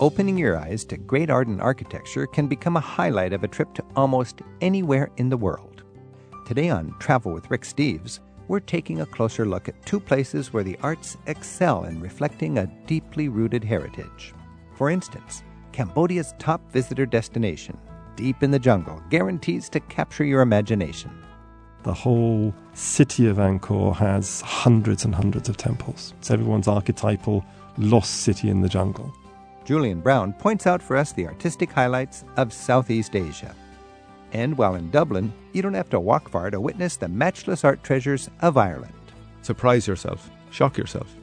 opening your eyes to great art and architecture can become a highlight of a trip to almost anywhere in the world. Today on Travel with Rick Steves, we're taking a closer look at two places where the arts excel in reflecting a deeply rooted heritage. For instance, Cambodia's top visitor destination, deep in the jungle, guarantees to capture your imagination. The whole city of Angkor has hundreds and hundreds of temples. It's everyone's archetypal lost city in the jungle. Julian Brown points out for us the artistic highlights of Southeast Asia. And while in Dublin, you don't have to walk far to witness the matchless art treasures of Ireland. Surprise yourself, shock yourself.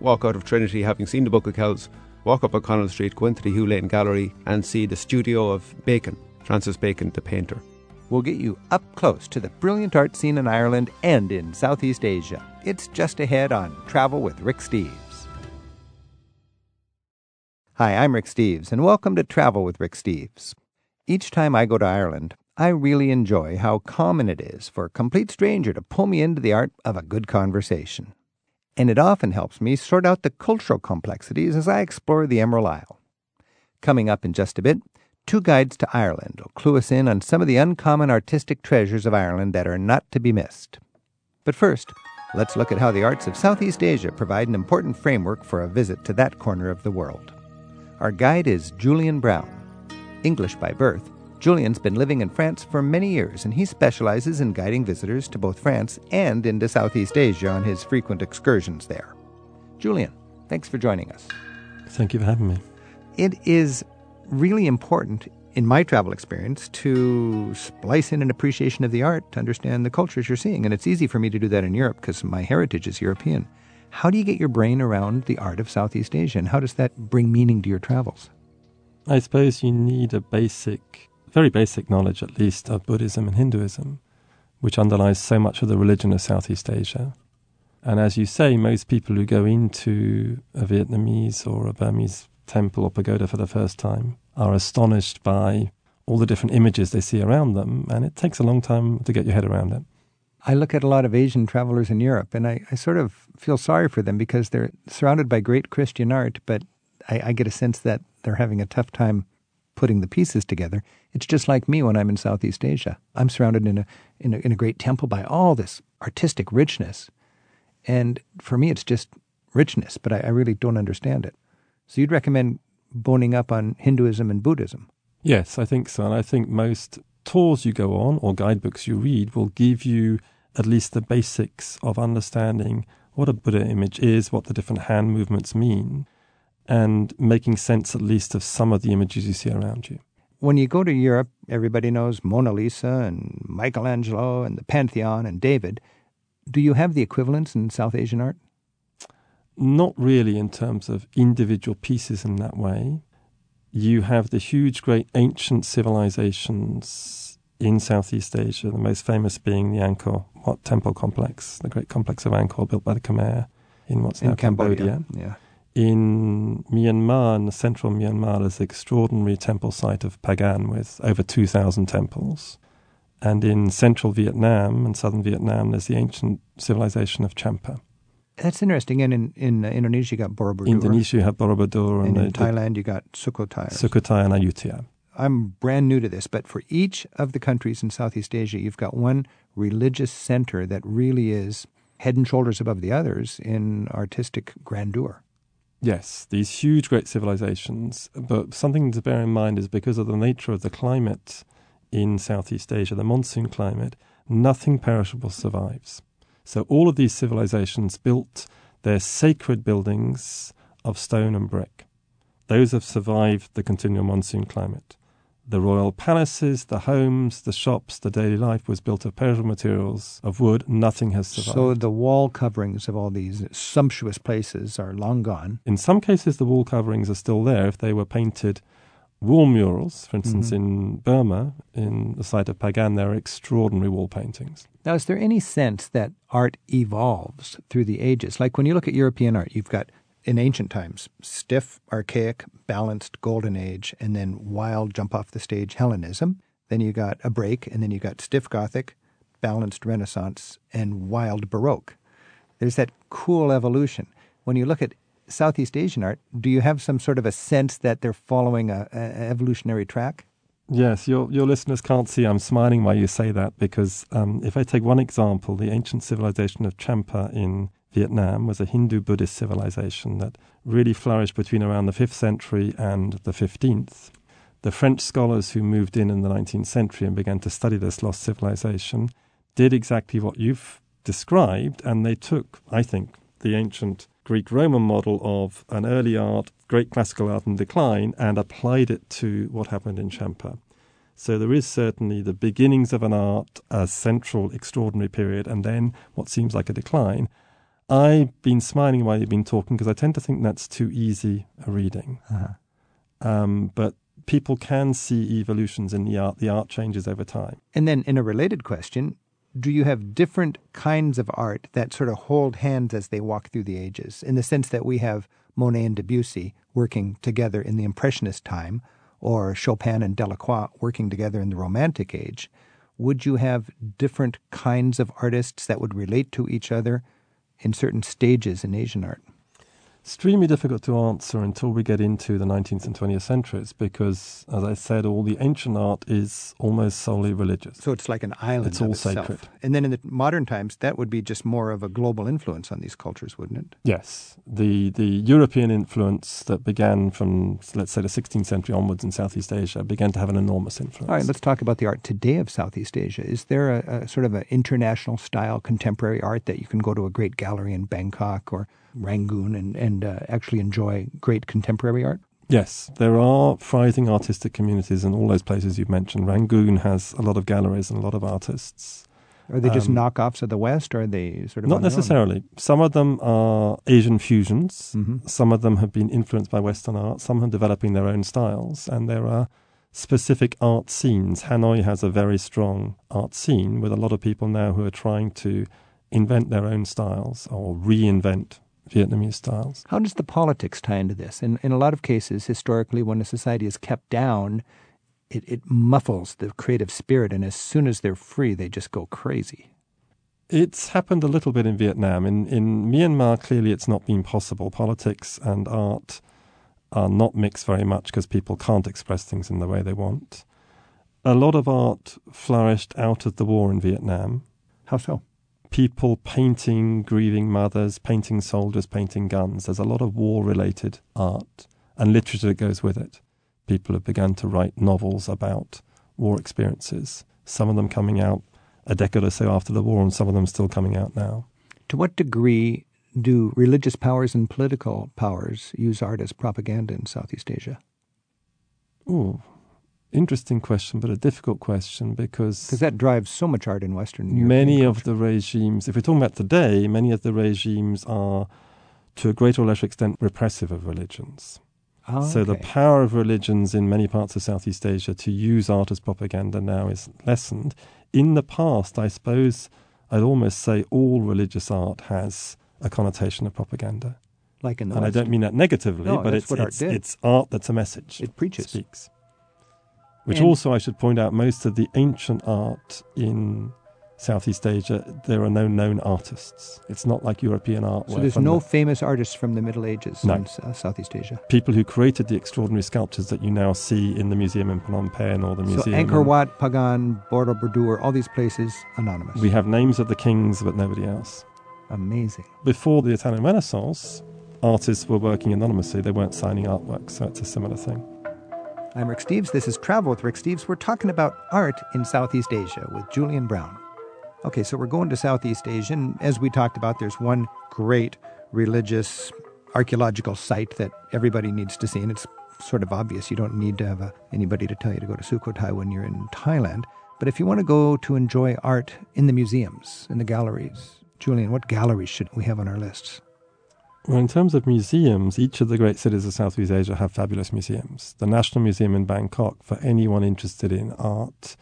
Walk out of Trinity having seen the Book of Kells, walk up O'Connell Street, go into the Hugh Lane Gallery, and see the studio of Bacon, Francis Bacon, the painter. We'll get you up close to the brilliant art scene in Ireland and in Southeast Asia. It's just ahead on Travel with Rick Steves. Hi, I'm Rick Steves, and welcome to Travel with Rick Steves. Each time I go to Ireland, I really enjoy how common it is for a complete stranger to pull me into the art of a good conversation. And it often helps me sort out the cultural complexities as I explore the Emerald Isle. Coming up in just a bit, two guides to Ireland will clue us in on some of the uncommon artistic treasures of Ireland that are not to be missed. But first, let's look at how the arts of Southeast Asia provide an important framework for a visit to that corner of the world. Our guide is Julian Brown. English by birth, Julian's been living in France for many years, and he specializes in guiding visitors to both France and into Southeast Asia on his frequent excursions there. Julian, thanks for joining us. Thank you for having me. It is really important in my travel experience to splice in an appreciation of the art to understand the cultures you're seeing. And it's easy for me to do that in Europe because my heritage is European. How do you get your brain around the art of Southeast Asia, and how does that bring meaning to your travels? I suppose you need a basic, very basic knowledge at least, of Buddhism and Hinduism, which underlies so much of the religion of Southeast Asia. And as you say, most people who go into a Vietnamese or a Burmese temple or pagoda for the first time are astonished by all the different images they see around them, and it takes a long time to get your head around it. I look at a lot of Asian travelers in Europe, and I, I sort of feel sorry for them because they're surrounded by great Christian art, but I, I, get a sense that they're having a tough time putting the pieces together. It's just like me when I'm in Southeast Asia. I'm surrounded in a in a, in a great temple by all this artistic richness, and for me, it's just richness, but I, I really don't understand it. So you'd recommend boning up on Hinduism and Buddhism? Yes, I think so, and I think most tours you go on or guidebooks you read will give you at least the basics of understanding what a Buddha image is, what the different hand movements mean, and making sense at least of some of the images you see around you. When you go to Europe, everybody knows Mona Lisa and Michelangelo and the Pantheon and David. Do you have the equivalents in South Asian art? Not really in terms of individual pieces in that way you have the huge, great ancient civilizations in Southeast Asia, the most famous being the Angkor Wat Temple complex, the great complex of Angkor built by the Khmer in what's in now Cambodia. Cambodia. Yeah. In Myanmar, in the central Myanmar, there's the extraordinary temple site of Pagan with over 2,000 temples. And in central Vietnam and southern Vietnam, there's the ancient civilization of Champa. That's interesting. And in, in uh, Indonesia, you got Borobudur. Indonesia, you have Borobudur. And, and in Thailand, you got Sukhothai. Sukhothai and Ayutthaya. I'm brand new to this, but for each of the countries in Southeast Asia, you've got one religious center that really is head and shoulders above the others in artistic grandeur. Yes, these huge, great civilizations. But something to bear in mind is because of the nature of the climate in Southeast Asia, the monsoon climate, nothing perishable survives. So all of these civilizations built their sacred buildings of stone and brick. Those have survived the continual monsoon climate. The royal palaces, the homes, the shops, the daily life was built of perishable materials, of wood. Nothing has survived. So the wall coverings of all these sumptuous places are long gone. In some cases, the wall coverings are still there if they were painted wall murals. For instance, mm-hmm. in Burma, in the site of Pagan, there are extraordinary wall paintings. Now, is there any sense that art evolves through the ages? Like when you look at European art, you've got in ancient times stiff, archaic, balanced Golden Age, and then wild, jump off the stage Hellenism. Then you got a break, and then you got stiff Gothic, balanced Renaissance, and wild Baroque. There's that cool evolution. When you look at Southeast Asian art, do you have some sort of a sense that they're following a, evolutionary track? Yes, your your listeners can't see. I'm smiling while you say that because um, if I take one example, the ancient civilization of Champa in Vietnam was a Hindu Buddhist civilization that really flourished between around the 5th century and the 15th. The French scholars who moved in in the 19th century and began to study this lost civilization did exactly what you've described, and they took, I think, the ancient Greek Roman model of an early art, great classical art in decline, and applied it to what happened in Champa. So there is certainly the beginnings of an art, a central extraordinary period, and then what seems like a decline. I've been smiling while you've been talking because I tend to think that's too easy a reading. Uh-huh. Um, but people can see evolutions in the art. The art changes over time. And then, in a related question, do you have different kinds of art that sort of hold hands as they walk through the ages? In the sense that we have Monet and Debussy working together in the Impressionist time, or Chopin and Delacroix working together in the Romantic age, would you have different kinds of artists that would relate to each other in certain stages in Asian art? Extremely difficult to answer until we get into the 19th and 20th centuries because, as I said, all the ancient art is almost solely religious. So it's like an island. It's all itself. sacred. And then in the modern times, that would be just more of a global influence on these cultures, wouldn't it? Yes, the the European influence that began from let's say the 16th century onwards in Southeast Asia began to have an enormous influence. All right, let's talk about the art today of Southeast Asia. Is there a, a sort of an international style contemporary art that you can go to a great gallery in Bangkok or Rangoon and, and uh, actually enjoy great contemporary art? Yes, there are thriving artistic communities in all those places you've mentioned. Rangoon has a lot of galleries and a lot of artists. Are they just Um, knockoffs of the West, or are they sort of Not on their own? necessarily. Some of them are Asian fusions. Mhm. Some of them have been influenced by Western art. Some are developing their own styles. And there are specific art scenes. Hanoi has a very strong art scene with a lot of people now who are trying to invent their own styles or reinvent Vietnamese styles. How does the politics tie into this? In, in a lot of cases, historically, when a society is kept down, it, it muffles the creative spirit, and as soon as they're free, they just go crazy. It's happened a little bit in Vietnam. In, in Myanmar, clearly it's not been possible. Politics and art are not mixed very much because people can't express things in the way they want. A lot of art flourished out of the war in Vietnam. How so? People painting grieving mothers, painting soldiers, painting guns. There's a lot of war related art and literature that goes with it. People have begun to write novels about war experiences, some of them coming out a decade or so after the war, and some of them still coming out now. To what degree do religious powers and political powers use art as propaganda in Southeast Asia? Ooh, interesting question, but a difficult question because Because that drives so much art in Western European many culture. of the regimes, if we're talking about today, many of the regimes are to a greater or lesser extent repressive of religions. Oh, So the power of religions in many parts of Southeast Asia to use art as propaganda now is lessened. In the past, I suppose I'd almost say all religious art has a connotation of propaganda. like in the and I don't mean that negatively, No, but it's art it's, it's art that's a message. It preaches. speaks. Which And- also, I should point out, most of the ancient art in Southeast Asia, there are no known artists. It's not like European art. So there's no the famous artists from the Middle Ages No. in uh, Southeast Asia. people who created the extraordinary sculptures that you now see in the museum in Phnom Penh or the museum. in- Angkor Wat, Pagan, Borobudur, all these places anonymous. we have names of the kings, but nobody else. Amazing. Before the Italian Renaissance, artists were working anonymously. They weren't signing artwork, so it's a similar thing. I'm Rick Steves. This is Travel with Rick Steves. We're talking about art in Southeast Asia with Julian Brown. Okay, so we're going to Southeast Asia, and as we talked about, there's one great religious archaeological site that everybody needs to see, and it's sort of obvious. You don't need to have a, anybody to tell you to go to Sukhothai when you're in Thailand. But if you want to go to enjoy art in the museums, in the galleries, Julian, what galleries should we have on our lists? Well, in terms of museums, each of the great cities of Southeast Asia have fabulous museums. The National Museum in Bangkok, for anyone interested in art,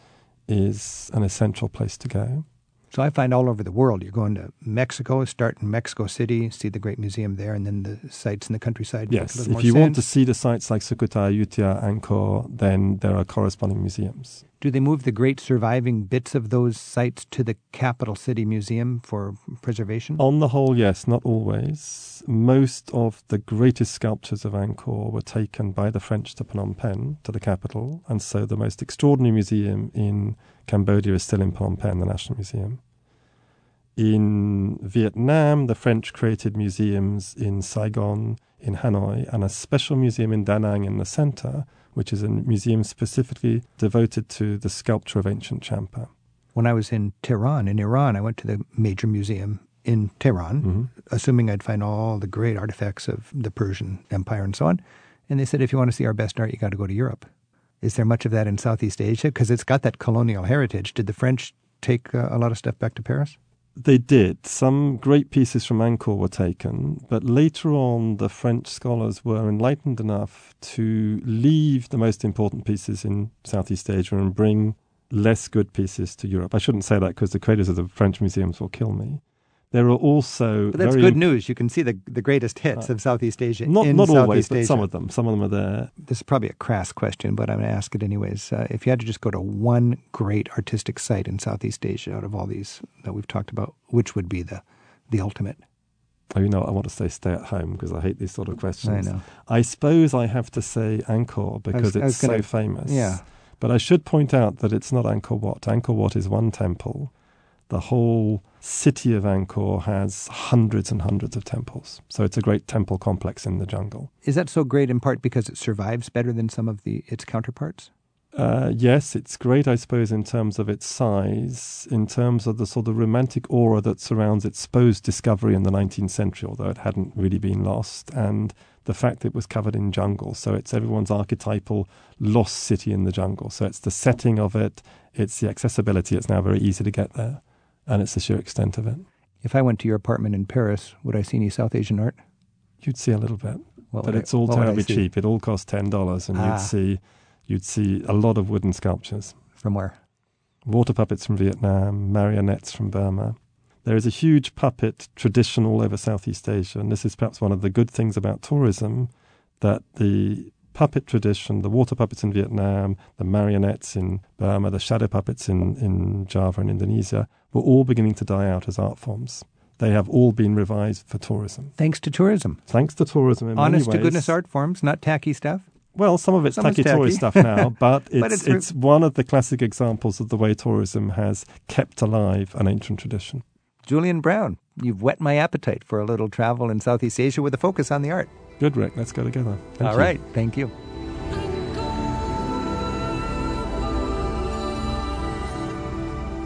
is an essential place to go. So I find all over the world, you're going to Mexico, start in Mexico City, see the great museum there, and then the sites in the countryside. Yes, if you want to see the sites like Sukhothai, Ayutthaya, Angkor, then there are corresponding museums. Do they move the great surviving bits of those sites to the capital city museum for preservation? On the whole, yes, not always. Most of the greatest sculptures of Angkor were taken by the French to Phnom Penh, to the capital, and so the most extraordinary museum in Cambodia is still in Phnom Penh, the National Museum. In Vietnam, the French created museums in Saigon, in Hanoi, and a special museum in Da Nang in the center which is a museum specifically devoted to the sculpture of ancient Champa. When I was in Tehran, in Iran, I went to the major museum in Tehran, mm-hmm. assuming I'd find all the great artifacts of the Persian Empire and so on. And they said, if you want to see our best art, you got to go to Europe. Is there much of that in Southeast Asia? Because it's got that colonial heritage. Did the French take uh, a lot of stuff back to Paris? They did. Some great pieces from Angkor were taken, but later on, the French scholars were enlightened enough to leave the most important pieces in Southeast Asia and bring less good pieces to Europe. I shouldn't say that because the creators of the French museums will kill me. There are also but that's good news. You can see the the greatest hits uh, of Southeast Asia. Not not Southeast always, but some of them. Some of them are there. This is probably a crass question, but I'm going to ask it anyways. Uh, if you had to just go to one great artistic site in Southeast Asia out of all these that we've talked about, which would be the the ultimate? Oh, you know, I want to say stay at home because I hate these sort of questions. I know. I suppose I have to say Angkor because was, it's gonna, so famous. Yeah. But I should point out that it's not Angkor Wat. Angkor Wat is one temple the whole city of Angkor has hundreds and hundreds of temples. So it's a great temple complex in the jungle. Is that so great in part because it survives better than some of the its counterparts? Uh, yes, it's great, I suppose, in terms of its size, in terms of the sort of romantic aura that surrounds its supposed discovery in the 19th century, although it hadn't really been lost, and the fact that it was covered in jungle. So it's everyone's archetypal lost city in the jungle. So it's the setting of it, it's the accessibility, it's now very easy to get there and it's the sheer extent of it. If I went to your apartment in Paris, would I see any South Asian art? You'd see a little bit, what but it's all terribly cheap. It all costs ten dollars, and ah. you'd see you'd see a lot of wooden sculptures. From where? Water puppets from Vietnam, marionettes from Burma. There is a huge puppet tradition all over Southeast Asia, and this is perhaps one of the good things about tourism that the puppet tradition, the water puppets in Vietnam, the marionettes in Burma, the shadow puppets in, in Java and Indonesia, were all beginning to die out as art forms. They have all been revised for tourism. Thanks to tourism. Thanks to tourism. Honest to goodness art forms, not tacky stuff. Well, some of it's tacky, tacky. tourist stuff now, but it's, but it's, it's one of the classic examples of the way tourism has kept alive an ancient tradition. Julian Brown, you've whet my appetite for a little travel in Southeast Asia with a focus on the art. Good, Rick. Let's go together. Thank All you. right. Thank you.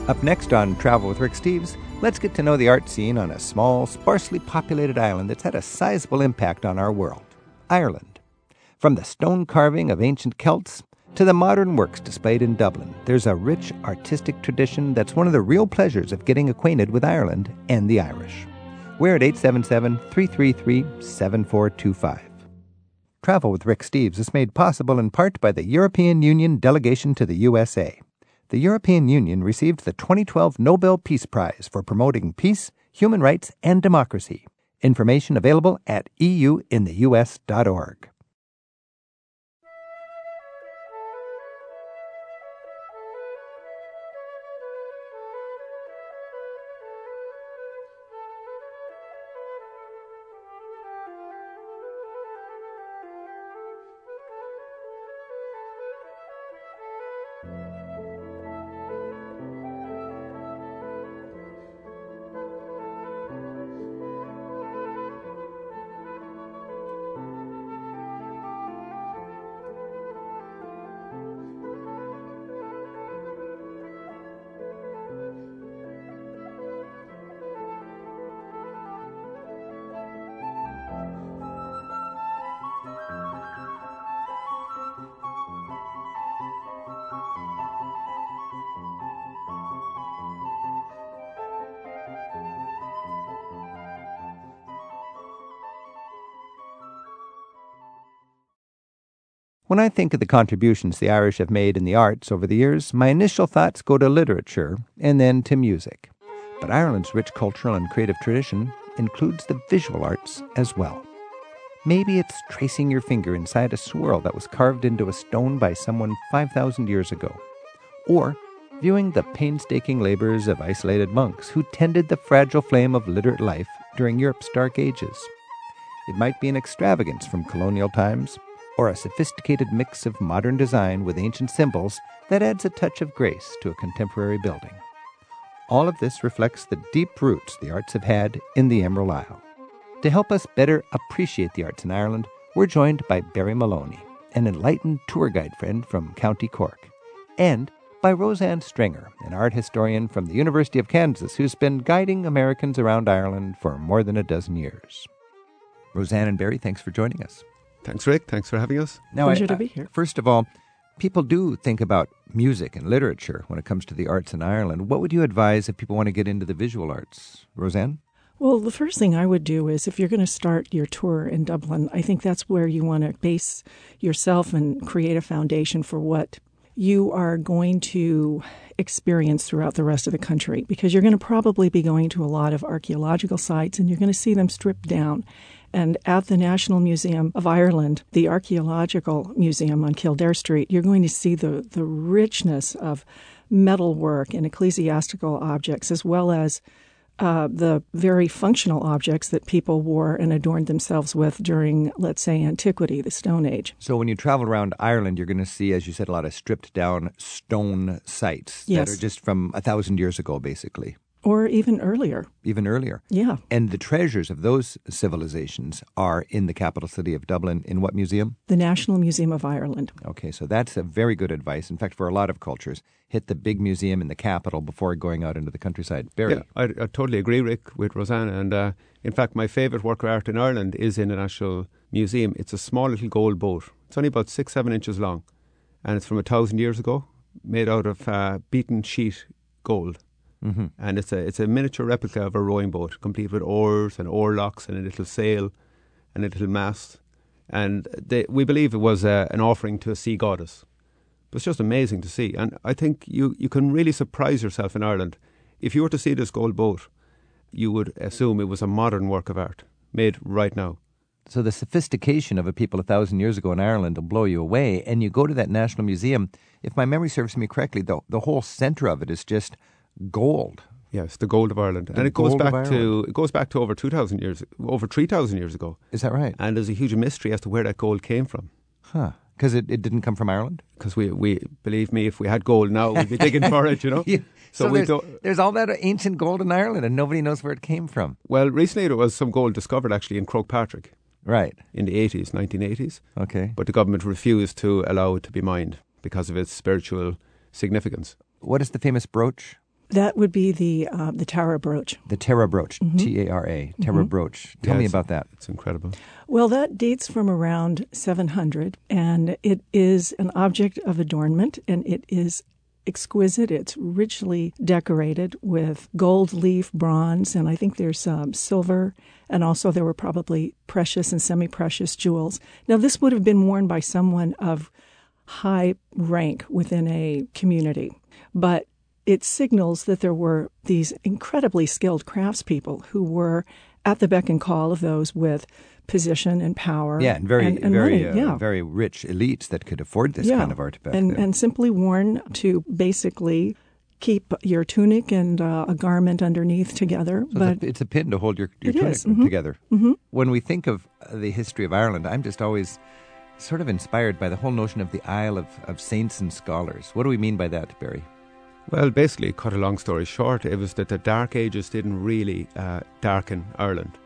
Up next on Travel with Rick Steves, let's get to know the art scene on a small, sparsely populated island that's had a sizable impact on our world Ireland. From the stone carving of ancient Celts to the modern works displayed in Dublin, there's a rich artistic tradition that's one of the real pleasures of getting acquainted with Ireland and the Irish. We're at 877 333 7425. Travel with Rick Steves is made possible in part by the European Union delegation to the USA. The European Union received the 2012 Nobel Peace Prize for promoting peace, human rights, and democracy. Information available at euintheus.org. I think of the contributions the Irish have made in the arts over the years, my initial thoughts go to literature and then to music. But Ireland's rich cultural and creative tradition includes the visual arts as well. Maybe it's tracing your finger inside a swirl that was carved into a stone by someone 5,000 years ago, or viewing the painstaking labors of isolated monks who tended the fragile flame of literate life during Europe's dark ages. It might be an extravagance from colonial times, or a sophisticated mix of modern design with ancient symbols that adds a touch of grace to a contemporary building. All of this reflects the deep roots the arts have had in the Emerald Isle. To help us better appreciate the arts in Ireland, we're joined by Barry Maloney, an enlightened tour guide friend from County Cork, and by Roseanne Stringer, an art historian from the University of Kansas who's been guiding Americans around Ireland for more than a dozen years. Roseanne and Barry, thanks for joining us. Thanks, Rick. Thanks for having us. Now, Pleasure I, to be here. First of all, people do think about music and literature when it comes to the arts in Ireland. What would you advise if people want to get into the visual arts? Roseanne? Well, the first thing I would do is if you're going to start your tour in Dublin, I think that's where you want to base yourself and create a foundation for what you are going to experience throughout the rest of the country because you're going to probably be going to a lot of archaeological sites and you're going to see them stripped down. And at the National Museum of Ireland, the Archaeological Museum on Kildare Street, you're going to see the, the richness of metalwork and ecclesiastical objects as well as uh, the very functional objects that people wore and adorned themselves with during, let's say, antiquity, the Stone Age. So when you travel around Ireland, you're going to see, as you said, a lot of stripped down stone sites yes. that are just from a thousand years ago, basically. Or even earlier. Even earlier. Yeah. And the treasures of those civilizations are in the capital city of Dublin. In what museum? The National Museum of Ireland. Okay, so that's a very good advice. In fact, for a lot of cultures, hit the big museum in the capital before going out into the countryside. Barry. Yeah, I, I totally agree, Rick, with Rosanna. And uh, in fact, my favourite work of art in Ireland is in the National Museum. It's a small little gold boat. It's only about six, seven inches long. And it's from a thousand years ago, made out of uh, beaten sheet gold. Mm-hmm. And it's a it's a miniature replica of a rowing boat, complete with oars and oar locks and a little sail and a little mast. And they, we believe it was uh, an offering to a sea goddess. But it's just amazing to see. And I think you, you can really surprise yourself in Ireland. If you were to see this gold boat, you would assume it was a modern work of art made right now. So the sophistication of a people a thousand years ago in Ireland will blow you away. And you go to that National Museum, if my memory serves me correctly, the, the whole center of it is just gold. Yes, the gold of Ireland, the and it goes back to it goes back to over two thousand years, over three thousand years ago. Is that right? And there's a huge mystery as to where that gold came from. Huh? Because it, it didn't come from Ireland. Because we we believe me, if we had gold now, we'd be digging for it. You know. yeah. So, so there's, there's, all that ancient gold in Ireland, and nobody knows where it came from. Well, recently there was some gold discovered actually in Croagh Patrick. Right. In the 80s, 1980s. Okay. But the government refused to allow it to be mined because of its spiritual significance. What is the famous brooch? That would be the uh, the Tara brooch. The Tara brooch, mm-hmm. T A R A, Tara mm-hmm. brooch. Tell yeah, me about that. It's incredible. Well, that dates from around 700, and it is an object of adornment, and it is exquisite. It's richly decorated with gold leaf bronze, and I think there's um, silver, and also there were probably precious and semi precious jewels. Now, this would have been worn by someone of high rank within a community, but it signals that there were these incredibly skilled craftspeople who were at the beck and call of those with position and power. Yeah, and very, and, and very. Uh, yeah. very rich elites that could afford this yeah. kind of art back and. And simply worn to basically keep your tunic and uh, a garment underneath together. So but it's a, it's a, pin to hold your, your tunic mm-hmm. together. Mm-hmm. When we think of the history of Ireland, I'm just always sort of inspired by the whole notion of the Isle of, of Saints and Scholars. What do we mean by that, Barry? Well, basically, cut a long story short, it was that the Dark Ages didn't really uh, darken Ireland.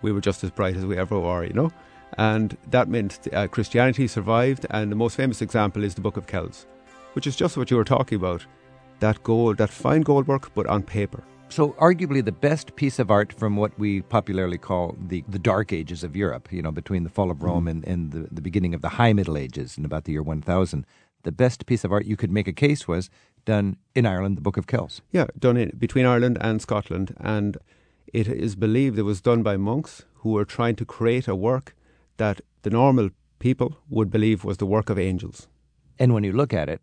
We were just as bright as we ever were, you know? And that meant uh, Christianity survived, and the most famous example is the Book of Kells, which is just what you were talking about that gold, that fine gold work, but on paper. So, arguably, the best piece of art from what we popularly call the, the Dark Ages of Europe, you know, between the fall of Rome mm. and, and the, the beginning of the High Middle Ages in about the year 1000, the best piece of art you could make a case was done in Ireland, the Book of Kells. Yeah, done in, between Ireland and Scotland. And it is believed it was done by monks who were trying to create a work that the normal people would believe was the work of angels. And when you look at it,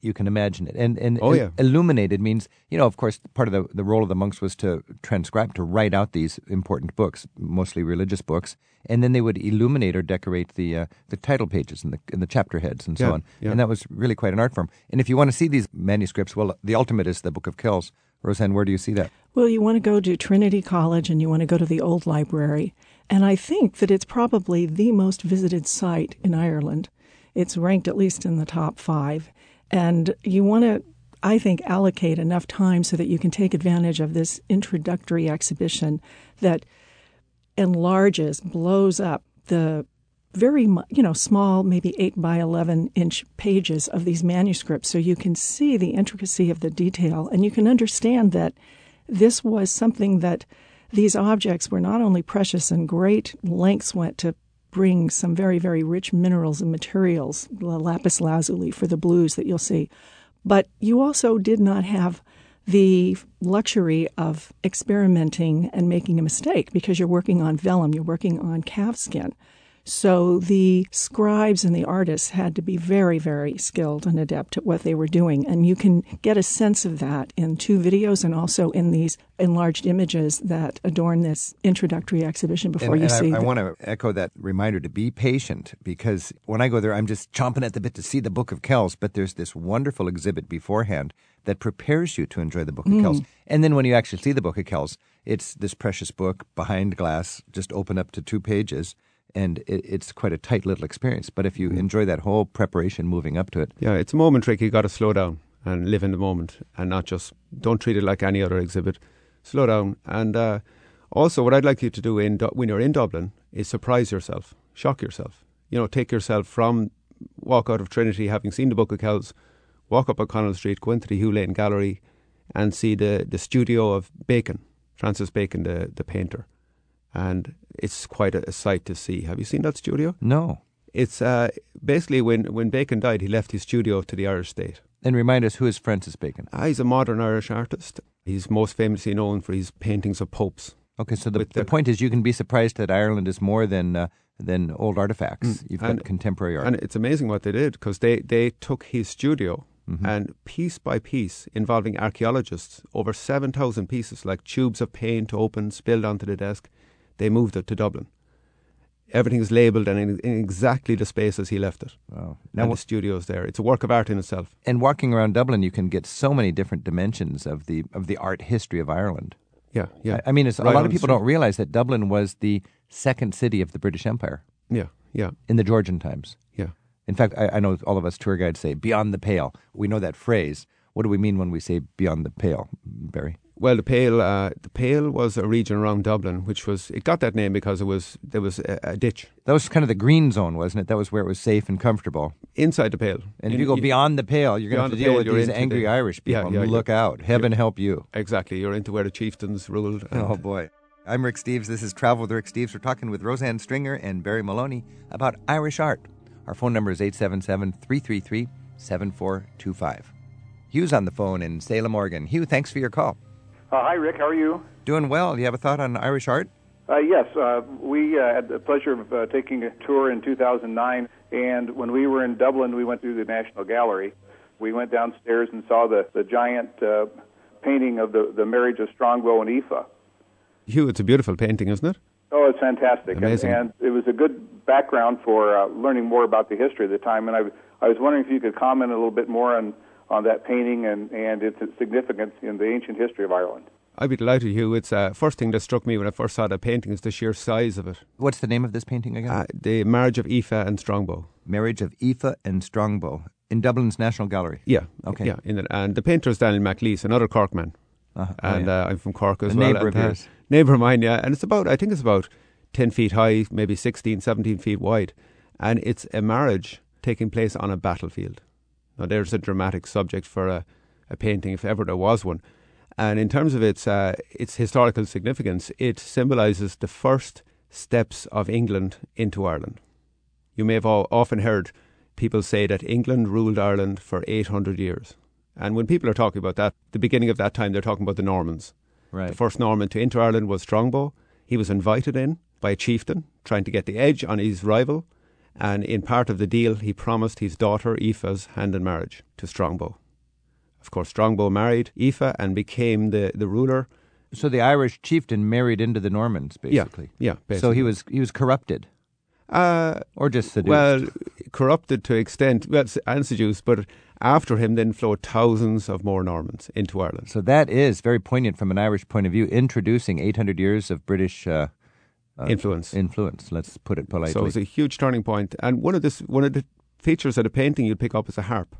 you can imagine it. And and Oh, yeah. illuminated means, you know, of course, part of the, the role of the monks was to transcribe, to write out these important books, mostly religious books, and then they would illuminate or decorate the uh, the title pages and the and the chapter heads and so Yeah, on. yeah. And that was really quite an art form. And if you want to see these manuscripts, well, the ultimate is the Book of Kells. Roseanne, where do you see that? Well, you want to go to Trinity College and you want to go to the old library. And I think that it's probably the most visited site in Ireland. It's ranked at least in the top five. And you want to, I think, allocate enough time so that you can take advantage of this introductory exhibition that enlarges, blows up the very you know small maybe 8 by 11 inch pages of these manuscripts so you can see the intricacy of the detail. And you can understand that this was something that these objects were not only precious and great lengths went to bring some very very rich minerals and materials the lapis lazuli for the blues that you'll see but you also did not have the luxury of experimenting and making a mistake because you're working on vellum, you're working on calfskin. So the scribes and the artists had to be very, very skilled and adept at what they were doing. And you can get a sense of that in two videos and also in these enlarged images that adorn this introductory exhibition before and, you and see I, I want to echo that reminder to be patient because when I go there, I'm just chomping at the bit to see the Book of Kells. But there's this wonderful exhibit beforehand that prepares you to enjoy the Book of Mm. Kells. And then when you actually see the Book of Kells, it's this precious book behind glass, just open up to two pages. And it, it's quite a tight little experience. But if you enjoy that whole preparation moving up to it, Yeah, it's a moment trick. You got to slow down and live in the moment, and not just don't treat it like any other exhibit. Slow down, and uh, also what I'd like you to do in when you're in Dublin is surprise yourself, shock yourself. You know, take yourself from walk out of Trinity having seen the Book of Kells, walk up O'Connell Street, go into the Hugh Lane Gallery, and see the the studio of Bacon, Francis Bacon, the the painter, and it's quite a, a sight to see. Have you seen that studio? no. It's uh, basically when, when Bacon died, he left his studio to the Irish state. And remind us who is Francis Bacon? Ah, he's a modern Irish artist. He's most famously known for his paintings of popes. Okay, so the, the the- point is you can be surprised that Ireland is more than uh, than old artifacts. You've got Mm. Contemporary art. And it's amazing what they did because they, they took his studio and piece by piece, involving archaeologists, over 7,000 pieces, like tubes of paint open, spilled onto the desk, they moved it to Dublin. Everything is labelled and in, in exactly the space as he left it. wow. Now Now, the studio's there. It's a work of art in itself. and walking around Dublin, you can get so many different dimensions of the of the art history of Ireland. Yeah, yeah. I, I mean, it's, Right a lot of people don't realize that Dublin was the second city of the British Empire Yeah, yeah, in the Georgian times. yeah. In fact, I, I know all of us tour guides say "beyond the pale." We know that phrase. What do we mean when we say "beyond the pale," Barry? Well, the Pale, uh, the Pale was a region around Dublin, which was it got that name because it was there was a, a ditch That was kind of the green zone, wasn't it? That was where it was safe and comfortable. inside the Pale. And if you go in- beyond the pale, you're going to have to deal pale, with these angry the- Irish Yeah, people. yeah, Look out! Heaven help you. exactly, you're into where the chieftains ruled. Oh boy. I'm Rick Steves. This is Travel with Rick Steves. We're talking with Roseanne Stringer and Barry Maloney about Irish art. Our phone number is 877 333 7425. Hugh's on the phone in Salem, Oregon. Hugh, thanks for your call. Uh, hi, Rick. How are you? Doing well. Do you have a thought on Irish art? Uh, yes, uh, we uh, had the pleasure of uh, taking a tour in 2009, and when we were in Dublin, we went to the National Gallery. We went downstairs and saw the, the giant uh, painting of the, the marriage of Strongbow and Aoife. Hugh, it's a beautiful painting, isn't it? Oh, it's fantastic. And, Amazing. and it was a good background for uh, learning more about the history of the time. And I, I was wondering if you could comment a little bit more on, on that painting and, and its significance in the ancient history of Ireland. I'd be delighted, Hugh. It's uh, first thing that struck me when I first saw the painting is the sheer size of it. What's the name of this painting again? Uh, the marriage of Aoife and Strongbow. Marriage of Aoife and Strongbow in Dublin's National Gallery. Yeah. Okay. Yeah. In the, and the painter is Daniel Maclise, another Cork man. Uh-huh. Oh, and yeah. uh, I'm from Cork as A well. neighbour and, of uh, yours. Neighbour of mine, yeah. And it's about, I think it's about 10 feet high, maybe 16, 17 feet wide. And it's a marriage taking place on a battlefield. Now, there's a dramatic subject for a, a painting, if ever there was one. And in terms of its, uh, its historical significance, it symbolises the first steps of England into Ireland. You may have all, often heard people say that England ruled Ireland for 800 years. And when people are talking about that, the beginning of that time, they're talking about the Normans. right. The first Norman to enter Ireland was Strongbow. He was invited in by a chieftain trying to get the edge on his rival, And in part of the deal, he promised his daughter Aoife's hand in marriage to Strongbow. Of course, Strongbow married Aoife and became the, the ruler. So the Irish chieftain married into the Normans, basically. Yeah, basically. So he was he was corrupted, Uh, or just seduced. well, corrupted to extent, well, and seduced, but after him then flowed thousands of more Normans into Ireland. so that is very poignant from an Irish point of view, introducing 800 years of British uh, Uh, influence. influence. Let's put it politely. So it was a huge turning point. And one of this, one of the features of the painting you'd pick up is a harp.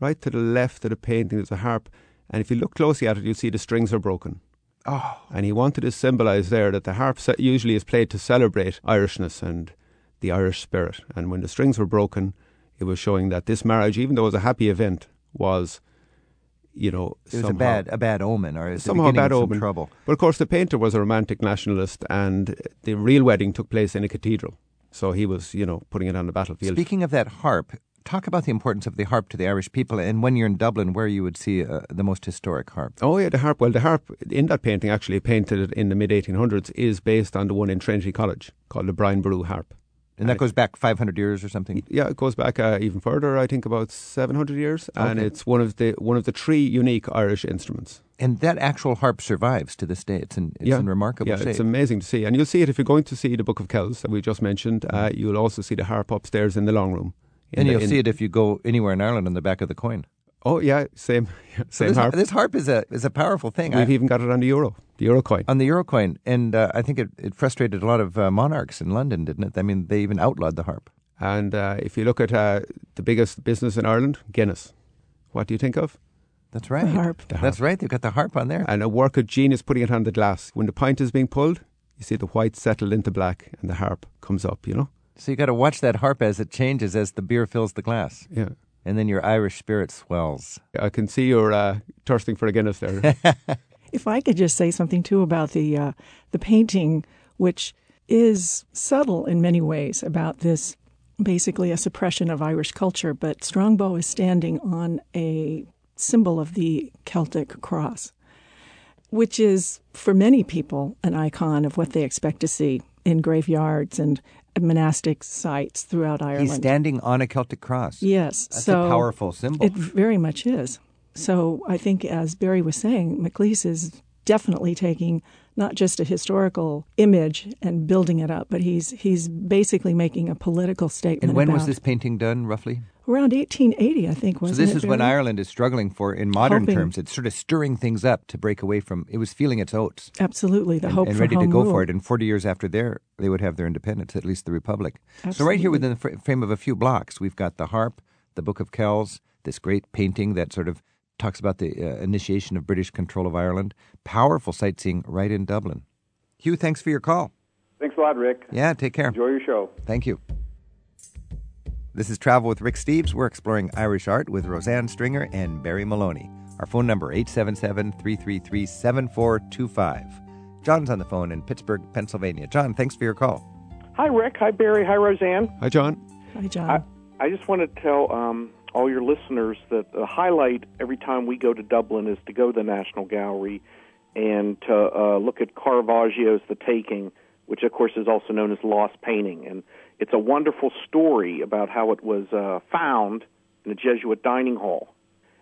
Right to the left of the painting is a harp, and if you look closely at it, you'll see the strings are broken. oh, And he wanted to symbolise there that the harp usually is played to celebrate Irishness and the Irish spirit. And when the strings were broken, it was showing that this marriage, even though it was a happy event, was, you know, it was a somehow- bad a bad omen, or somehow a bad omen. trouble. But of course, the painter was a romantic nationalist, and the real wedding took place in a cathedral. So he was, you know, putting it on the battlefield. Speaking of that harp, talk about the importance of the harp to the Irish people, and when you're in Dublin, where you would see uh, the most historic harp. Oh yeah, the harp. Well, the harp in that painting, actually painted in the mid 1800s, is based on the one in Trinity College called the Brian Boru harp. And that goes back 500 years or something. Yeah, it goes back uh, even further. I think about 700 years, and it's one of the one of the three unique Irish instruments. And that actual harp survives to this day. It's in, it's yeah, in remarkable yeah, shape. it's amazing to see, and you'll see it if you're going to see the Book of Kells that we just mentioned. Uh, you'll also see the harp upstairs in the long room. And the- you'll in- see it if you go anywhere in Ireland on the back of the coin. Oh yeah, same So same this, harp. this harp is a is a powerful thing. We've I- even got it on the euro, the euro coin. on the euro coin, and uh, I think it, it frustrated a lot of uh, monarchs in London, didn't it? I mean, they even outlawed the harp. And uh, if you look at uh, the biggest business in Ireland, Guinness, what do you think of? That's right. harp. The That's right. They've got the harp on there. And a work of genius putting it on the glass. When the pint is being pulled, you see the white settle into black, and the harp comes up. You know, So you got to watch that harp as it changes as the beer fills the glass, yeah. And then your Irish spirit swells. I can see you're uh, thirsting for a Guinness there. If I could just say something too about the uh, the painting, which is subtle in many ways about this, basically a suppression of Irish culture, but Strongbow is standing on a symbol of the Celtic cross, which is for many people an icon of what they expect to see in graveyards and monastic sites throughout Ireland. He's standing on a Celtic cross. Yes, That's so a powerful symbol. It very much is. So I think, as Barry was saying, Maclise is definitely taking not just a historical image and building it up, but he's he's basically making a political statement. and when was this painting done, roughly? Around 1880, I think. Wasn't it? So this it, is when Barry? Ireland is struggling for, in modern Hoping. terms, it's sort of stirring things up to break away from. It was feeling its oats Absolutely, the and, hope and for ready to go rule. for it. And 40 years after there, they would have their independence, at least the republic. So right here within the fr- frame of a few blocks, we've got the harp, the Book of Kells, this great painting that sort of talks about the uh, initiation of British control of Ireland. Powerful sightseeing right in Dublin. Hugh, thanks for your call. Thanks a lot, Rick. Yeah, take care. Enjoy your show. Thank you. This is Travel with Rick Steves. We're exploring Irish art with Roseanne Stringer and Barry Maloney. Our phone number 877-333-7425. John's on the phone in Pittsburgh, Pennsylvania. John, thanks for your call. Hi, Rick. Hi, Barry. Hi, Roseanne. Hi, John. Hi, John. I, I just want to tell um, all your listeners that the highlight every time we go to Dublin is to go to the National Gallery and to uh, look at Caravaggio's The Taking, which, of course, is also known as Lost Painting. And it's a wonderful story about how it was uh, found in a Jesuit dining hall.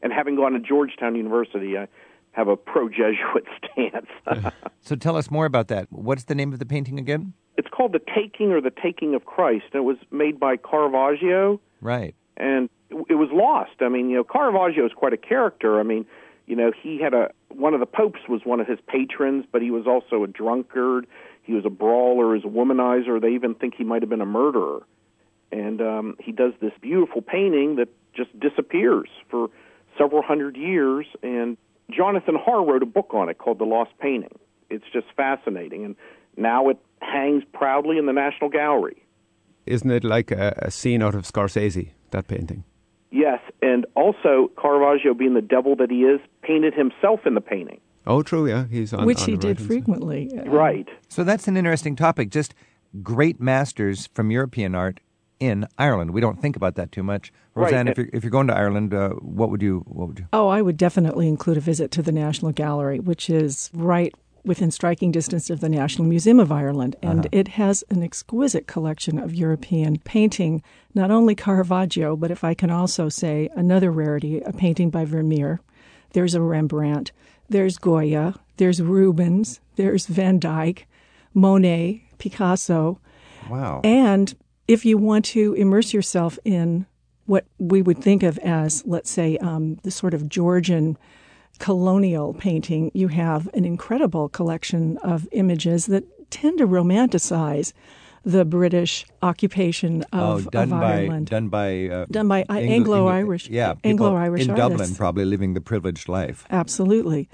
And having gone to Georgetown University, I have a pro Jesuit stance. So tell us more about that. What's the name of the painting again? it's called The Taking or The Taking of Christ. It was made by Caravaggio. Right. and it was lost. I mean, you know, Caravaggio is quite a character. I mean, you know, he had a one of the popes was one of his patrons, but he was also a drunkard. He was a brawler, he was a womanizer. They even think he might have been a murderer. And um, he does this beautiful painting that just disappears for several hundred years. And Jonathan Harr wrote a book on it called The Lost Painting. It's just fascinating, and now it hangs proudly in the National Gallery. Isn't it like a, a scene out of Scorsese, that painting? Yes, and also Caravaggio, being the devil that he is, painted himself in the painting. Oh, true, yeah. He's on which on he did right-hand side. frequently. Uh, Right. So that's an interesting topic. Just great masters from European art in Ireland. We don't think about that too much. Right. Roseanne, if you're, if you're going to Ireland, uh, what would you what would you Oh, I would definitely include a visit to the National Gallery, which is right within striking distance of the National Museum of Ireland, and Uh-huh. it has an exquisite collection of European painting, not only Caravaggio, but if I can also say another rarity, a painting by Vermeer. There's a Rembrandt, there's Goya, there's Rubens, there's Van Dyck, Monet, Picasso, Wow. and if you want to immerse yourself in what we would think of as, let's say, um, the sort of Georgian colonial painting, you have an incredible collection of images that tend to romanticize the British occupation oh, of, done of by Ireland. done by uh, Done by Anglo- Anglo-Irish- yeah, Anglo-Irish in Dublin, probably living the privileged life. Absolutely.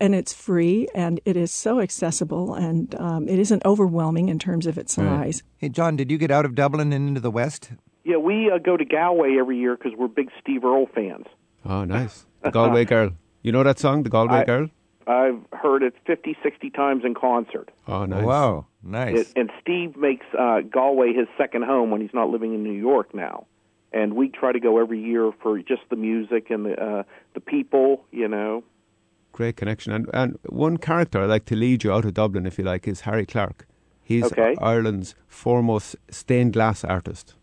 And it's free and it is so accessible and um, it isn't overwhelming in terms of its Right. size. Hey, John, did you get out of Dublin and into the West? Yeah, we uh, go to Galway every year because we're big Steve Earle fans. Oh, nice. Galway Girl. You know that song, The Galway I- Girl? I've heard it 50, 60 times in concert. Oh, nice. Wow, nice. It, and Steve makes uh, Galway his second home when he's not living in New York now. And we try to go every year for just the music and the uh, the people, you know. Great connection. And, and one character I'd like to lead you out of Dublin, if you like, is Harry Clarke. He's Okay. Ireland's foremost stained glass artist.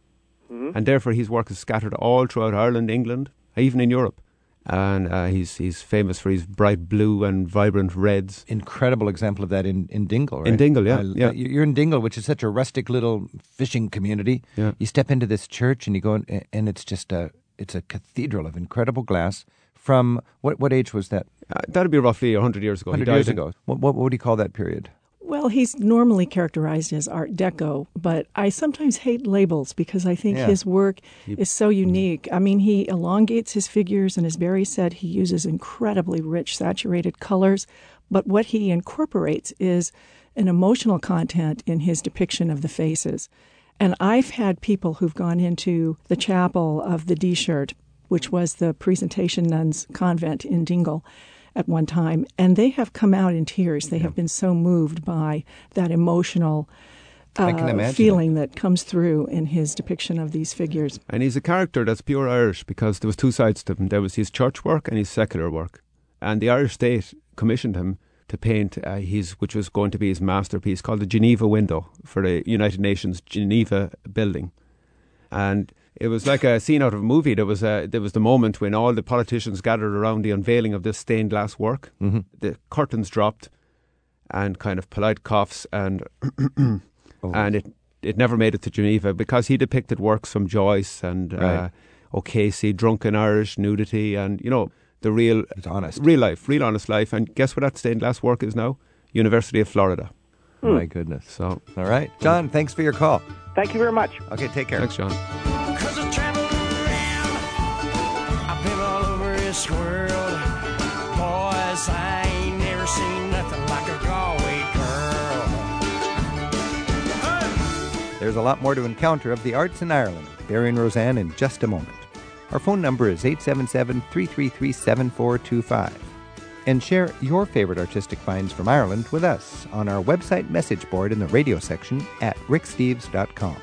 Mhm. And therefore, his work is scattered all throughout Ireland, England, even in Europe. And uh, he's, he's famous for his bright blue and vibrant reds. Incredible example of that in, in Dingle, right? In Dingle, yeah, I- yeah. You're in Dingle, which is such a rustic little fishing community. Yeah. You step into this church and you go, in, and it's just a it's a cathedral of incredible glass. From what what age was that? Uh, that'd be roughly 100 years ago. Hundred years in- ago. What, what what would you call that period? Well, he's normally characterized as Art Deco, but I sometimes hate labels because I think Yeah. his work is so mm-hmm. unique. I mean, he elongates his figures, and as Barry said, he uses incredibly rich, saturated colors. But what he incorporates is an emotional content in his depiction of the faces. And I've had people who've gone into the chapel of the Díseart, which was the presentation nuns convent in Dingle at one time, and they have come out in tears. They have been so moved by that emotional uh, feeling that comes through in his depiction of these figures. And he's a character that's pure Irish because there was two sides to him. There was his church work and his secular work. And the Irish state commissioned him to paint uh, his, which was going to be his masterpiece called the Geneva Window for the United Nations Geneva building. And it was like a scene out of a movie. There was a, there was the moment when all the politicians gathered around the unveiling of this stained glass work. Mm-hmm. The curtains dropped, and kind of polite coughs, and Oh. and it it never made it to Geneva because he depicted works from Joyce and uh, O'Casey, drunken Irish nudity, and you know the real It's honest. real life, real honest life. And guess what that stained glass work is now? University of Florida. My goodness. So All right, John. Thanks for your call. Thank you very much. Okay, take care. thanks, John. There's a lot more to encounter of the arts in Ireland Barry and Roseanne in just a moment. Our phone number is 877 333 7425. And share your favorite artistic finds from Ireland with us on our website message board in the radio section at ricksteves.com.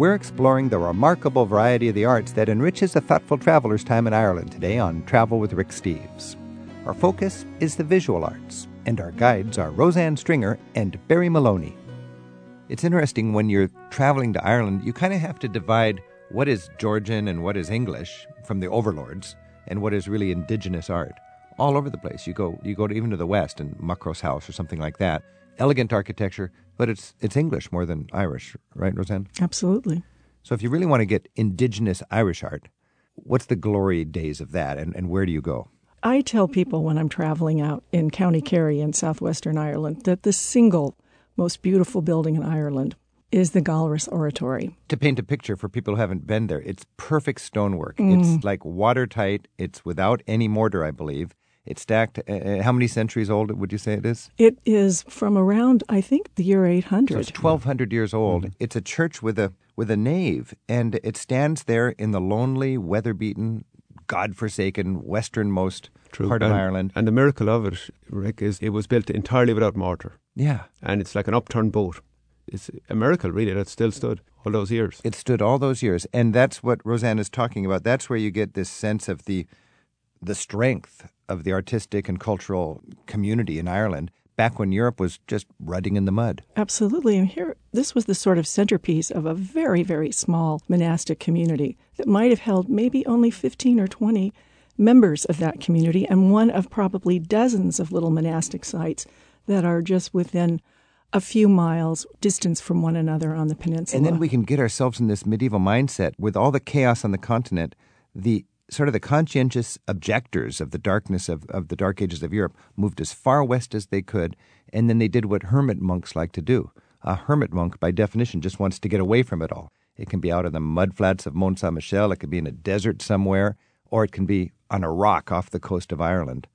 We're exploring the remarkable variety of the arts that enriches a thoughtful traveler's time in Ireland today on Travel with Rick Steves. Our focus is the visual arts, and our guides are Roseanne Stringer and Barry Maloney. It's interesting when you're traveling to Ireland, you kind of have to divide what is Georgian and what is English from the overlords and what is really indigenous art. All over the place. You go you go to, even to the west and Muckross House or something like that. Elegant architecture, but it's it's English more than Irish, right, Roseanne? Absolutely. So if you really want to get indigenous Irish art, what's the glory days of that and, and where do you go? I tell people when I'm traveling out in County Kerry in southwestern Ireland that the single most beautiful building in Ireland is the Gallarus Oratory. To paint a picture for people who haven't been there, it's perfect stonework. Mm. It's like watertight. It's without any mortar, I believe. It's stacked. Uh, uh, how many centuries old would you say it is? It is from around, I think, the year 800. So it's twelve hundred years old. It's a church with a with a nave, and it stands there in the lonely, weather-beaten God-forsaken westernmost True. part of and, Ireland. And the miracle of it, Rick, is it was built entirely without mortar. Yeah. And it's like an upturned boat. It's a miracle, really, that still stood all those years. It stood all those years. And that's what Roseanne is talking about. That's where you get this sense of the the strength of the artistic and cultural community in Ireland back when Europe was just rutting in the mud. Absolutely. And here, this was the sort of centerpiece of a very, very small monastic community that might have held maybe only 15 or 20 members of that community and one of probably dozens of little monastic sites that are just within a few miles distance from one another on the peninsula. And then we can get ourselves in this medieval mindset with all the chaos on the continent, the sort of the conscientious objectors of the darkness of, of the dark ages of Europe moved as far west as they could, and then they did what hermit monks like to do. A hermit monk, by definition, just wants to get away from it all. It can be out in the mudflats of Mont Saint Michel, it could be in a desert somewhere, or it can be on a rock off the coast of Ireland.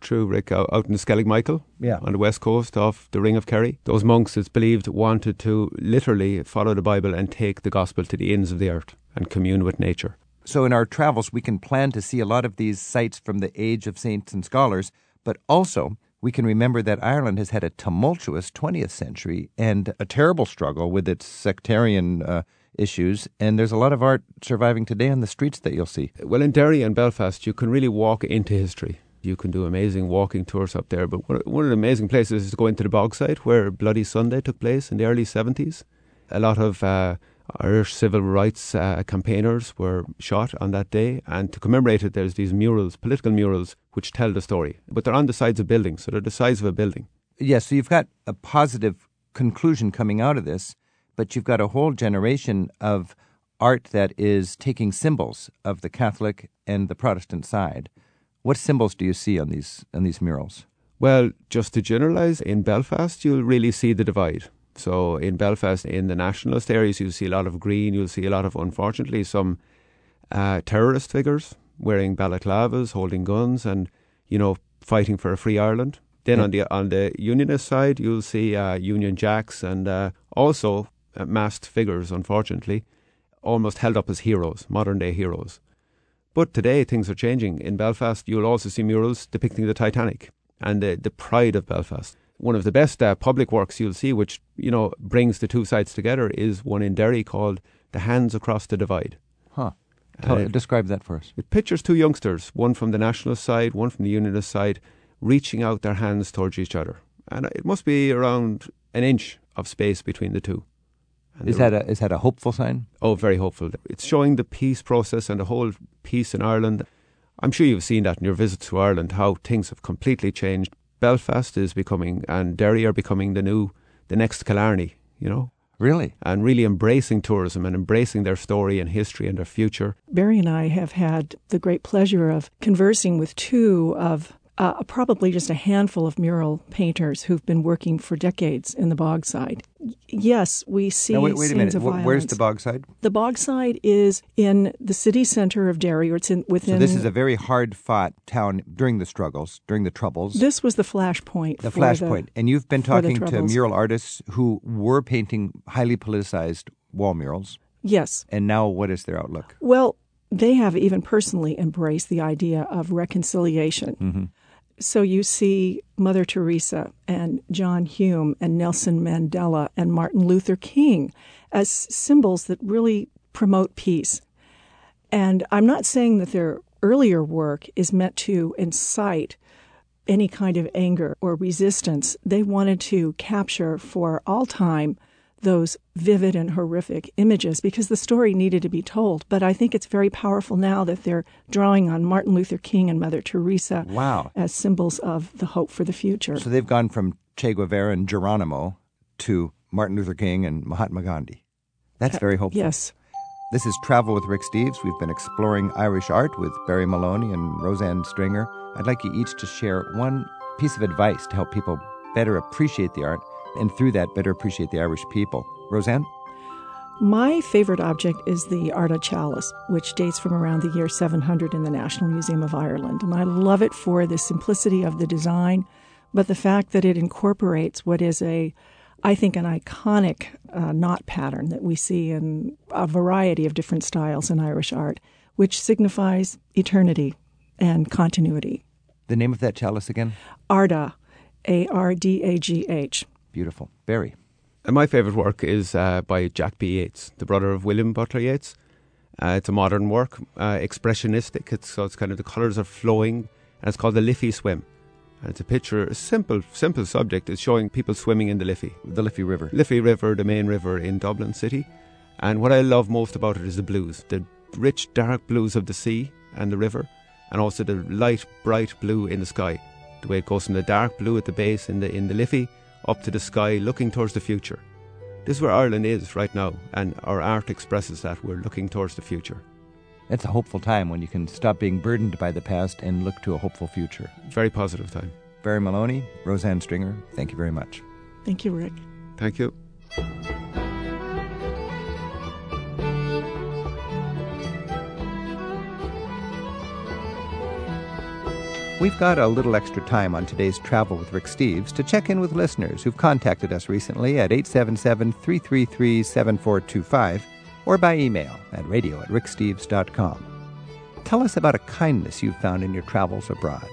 True, Rick, out in the Skellig Michael, Yeah. on the west coast off the Ring of Kerry. Those monks, it's believed, wanted to literally follow the Bible and take the gospel to the ends of the earth and commune with nature. So in our travels, we can plan to see a lot of these sites from the age of saints and scholars, but also we can remember that Ireland has had a tumultuous 20th century and a terrible struggle with its sectarian uh, issues. And there's a lot of art surviving today on the streets that you'll see. Well, in Derry and Belfast, you can really walk into history. You can do amazing walking tours up there. But one of the amazing places is to go into the Bogside, where Bloody Sunday took place in the early 70s. A lot of uh, Irish civil rights uh, campaigners were shot on that day. And to commemorate it, there's these murals, political murals, which tell the story. But they're on the sides of buildings, so they're the size of a building. Yes, so you've got a positive conclusion coming out of this, but you've got a whole generation of art that is taking symbols of the Catholic and the Protestant side. What symbols do you see on these on these murals? Well, just to generalise, in Belfast, you'll really see the divide. So in Belfast, in the nationalist areas, you'll see a lot of green. You'll see a lot of, unfortunately, some uh, terrorist figures wearing balaclavas, holding guns, and you know, fighting for a free Ireland. Then Yeah. on the on the Unionist side, you'll see uh, Union Jacks and uh, also uh, masked figures, unfortunately, almost held up as heroes, modern day heroes. But today things are changing. In Belfast, you'll also see murals depicting the Titanic and the, the pride of Belfast. One of the best uh, public works you'll see, which you know brings the two sides together, is one in Derry called "The Hands Across the Divide." Huh. Tell, Uh, describe that for us. It pictures two youngsters, one from the nationalist side, one from the unionist side, reaching out their hands towards each other, and it must be around an inch of space between the two. And Is that a is that a hopeful sign? Oh, very hopeful. It's showing the peace process and the whole peace in Ireland. I'm sure you've seen that in your visits to Ireland, how things have completely changed. Belfast is becoming, and Derry are becoming the new, the next Killarney, you know, Really? and really embracing tourism and embracing their story and history and their future. Barry and I have had the great pleasure of conversing with two of uh, probably just a handful of mural painters who've been working for decades in the Bogside. Yes, we see Now, wait, wait a minute. Wh- Where's the Bogside? The Bogside is in the city center of Derry, or it's in within. So this is a very hard fought town during the struggles, during the troubles. This was the flashpoint. the flashpoint. and you've been talking to mural artists who were painting highly politicized wall murals. Yes. And now what is their outlook? Well, they have even personally embraced the idea of reconciliation. Mm-hmm. So you see Mother Teresa and John Hume and Nelson Mandela and Martin Luther King as symbols that really promote peace. And I'm not saying that their earlier work is meant to incite any kind of anger or resistance. They wanted to capture for all time those vivid and horrific images because the story needed to be told. But I think it's very powerful now that they're drawing on Martin Luther King and Mother Teresa Wow. as symbols of the hope for the future. So they've gone from Che Guevara and Geronimo to Martin Luther King and Mahatma Gandhi. That's very hopeful. yes. This is Travel with Rick Steves. We've been exploring Irish art with Barry Maloney and Roseanne Stringer. I'd like you each to share one piece of advice to help people better appreciate the art and through that better appreciate the Irish people. Roseanne? My favorite object is the Ardagh Chalice, which dates from around the year 700 in the National Museum of Ireland. And I love it for the simplicity of the design, but the fact that it incorporates what is a, I think, an iconic uh, knot pattern that we see in a variety of different styles in Irish art, which signifies eternity and continuity. The name of that chalice again? Ardagh, A R D A G H. Beautiful. Barry. And my favourite work is uh, by Jack B. Yeats, the brother of William Butler Yeats. Uh, it's a modern work, uh, expressionistic. It's, so it's kind of the colours are flowing, and it's called the Liffey Swim. And it's a picture, a simple, simple subject. It's showing people swimming in the Liffey. The Liffey River. Liffey River, the main river in Dublin City. And what I love most about it is the blues, the rich, dark blues of the sea and the river, and also the light, bright blue in the sky. The way it goes from the dark blue at the base in the in the Liffey up to the sky, looking towards the future. This is where Ireland is right now, and our art expresses that we're looking towards the future. It's a hopeful time when you can stop being burdened by the past and look to a hopeful future. Very positive time. Barry Maloney, Roseanne Stringer, thank you very much. Thank you, Rick. Thank you. We've got a little extra time on today's Travel with Rick Steves to check in with listeners who've contacted us recently at 877 333 7425 or by email at radio at ricksteves.com. Tell us about a kindness you've found in your travels abroad.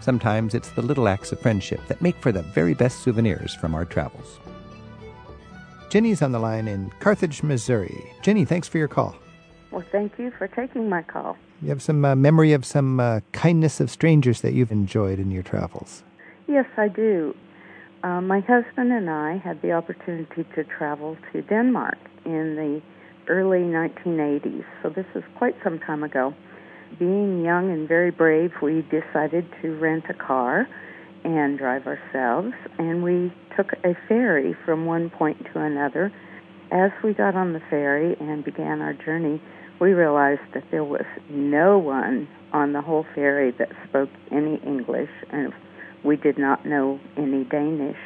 Sometimes it's the little acts of friendship that make for the very best souvenirs from our travels. Jenny's on the line in Carthage, Missouri. Jenny, thanks for your call. Well, thank you for taking my call. You have some uh, memory of some uh, kindness of strangers that you've enjoyed in your travels. Yes, I do. Uh, my husband and I had the opportunity to travel to Denmark in the early 1980s, so this is quite some time ago. Being young and very brave, we decided to rent a car and drive ourselves, and we took a ferry from one point to another. As we got on the ferry and began our journey, we realized that there was no one on the whole ferry that spoke any English, and we did not know any Danish.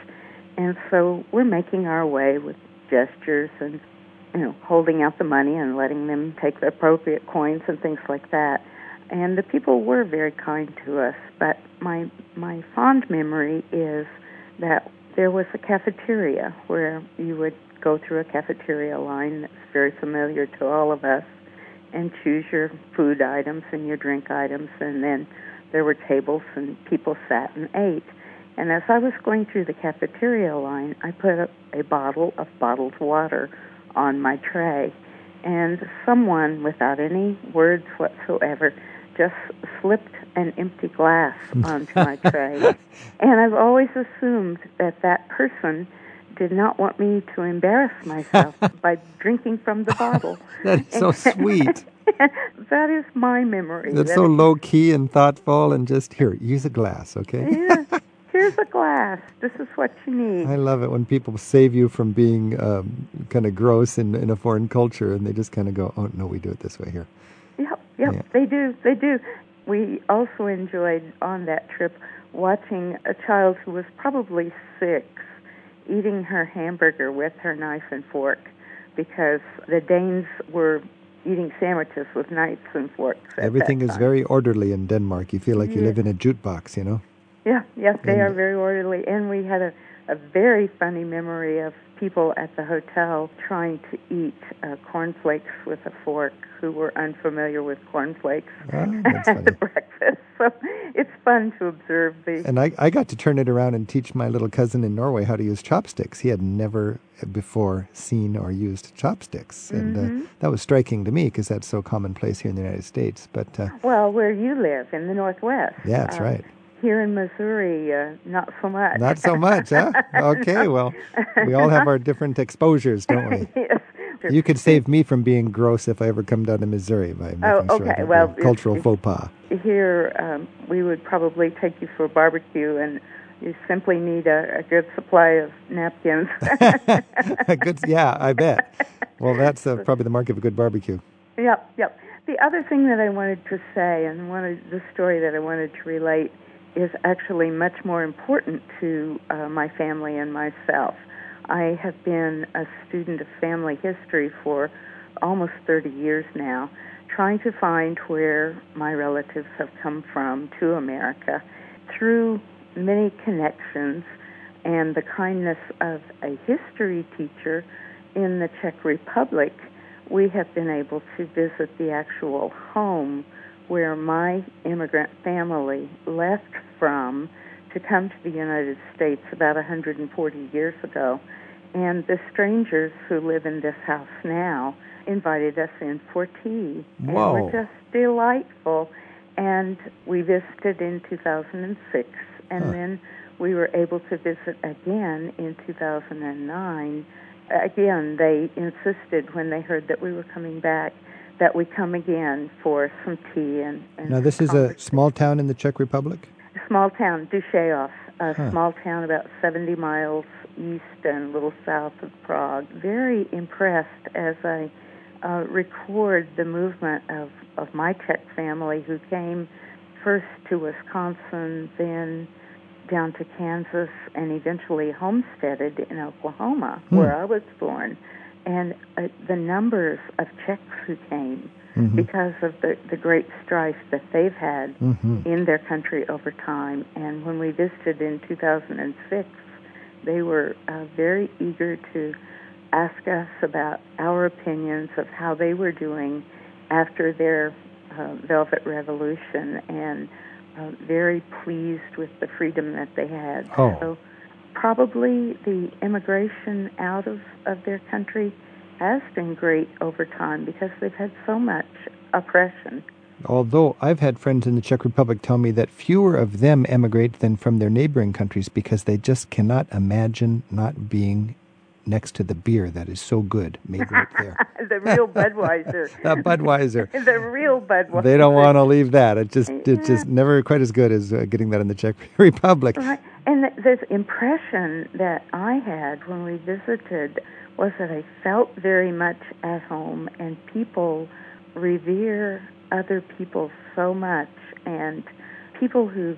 And so we're making our way with gestures and you know holding out the money and letting them take the appropriate coins and things like that. And the people were very kind to us, but my my fond memory is that there was a cafeteria where you would go through a cafeteria line that's very familiar to all of us and choose your food items and your drink items and then there were tables and people sat and ate. And as i was going through the cafeteria line i put a, a bottle of bottled water on my tray. And someone without any words whatsoever just slipped an empty glass onto my tray. And i've always assumed that that person did not want me to embarrass myself by drinking from the bottle. That's so sweet. that is my memory. That's That so is- low key and thoughtful, and just here, use a glass, okay? Yeah. Here's a glass. This is what you need. I love it when people save you from being um, kind of gross in, in a foreign culture, and they just kind of go, "Oh no, we do it this way here." Yep, yep, Yeah. they do, they do. We also enjoyed on that trip watching a child who was probably six eating her hamburger with her knife and fork because the Danes were eating sandwiches with knives and forks. Everything is very orderly in Denmark. You feel like you Yeah. live in a jute box, you know. Yeah, yes, they And- are very orderly. And we had a, a very funny memory of people at the hotel trying to eat uh, cornflakes with a fork who were unfamiliar with cornflakes that's at the breakfast. So it's fun to observe the. And I, I got to turn it around and teach my little cousin in Norway how to use chopsticks. He had never before seen or used chopsticks, and Mm-hmm. uh, that was striking to me because that's so commonplace here in the United States. But uh, Well, where you live in the Northwest. yeah, that's Uh, right. Here in Missouri, uh, not so much. Not so much, huh? Okay, well, we all have our different exposures, don't we? yes. You could save me from being gross if I ever come down to Missouri by making Oh, sure I okay, don't well, cultural if- faux pas. Here, um, we would probably take you for a barbecue, and you simply need a, a good supply of napkins. good, yeah, I bet. Well, that's uh, probably the mark of a good barbecue. Yep, yep. The other thing that I wanted to say, and one of the story that I wanted to relate, is actually much more important to uh, my family and myself. I have been a student of family history for almost 30 years now, trying to find where my relatives have come from to America through many connections and the kindness of a history teacher in the Czech Republic, we have been able to visit the actual home where my immigrant family left from to come to the United States about 140 years ago. And the strangers who live in this house now invited us in for tea. Whoa. And were just delightful. And we visited in 2006, and Huh. then we were able to visit again in 2009. Again, they insisted when they heard that we were coming back that we come again for some tea and. and Now, this is a small town in the Czech Republic? small town, Dušejov, a Huh. small town about 70 miles east and a little south of Prague. Very impressed as I uh, record the movement of, of my Czech family who came first to Wisconsin, then down to Kansas, and eventually homesteaded in Oklahoma, Hmm. where I was born. And uh, the numbers of Czechs who came Mhm. because of the, the great strife that they've had Mhm. in their country over time. And when we visited in 2006, they were uh, very eager to ask us about our opinions of how they were doing after their uh, Velvet Revolution and uh, very pleased with the freedom that they had. Oh. So probably the immigration out of, of their country has been great over time because they've had so much oppression. Although I've had friends in the Czech Republic tell me that fewer of them emigrate than from their neighboring countries because they just cannot imagine not being next to the beer that is so good made right there. the real Budweiser. Uh, Budweiser. the real Budweiser. They don't want to leave that. It just it's just never quite as good as uh, getting that in the Czech Republic. Right. And the, impression that I had when we visited was that I felt very much at home, and people revere other people so much, and people who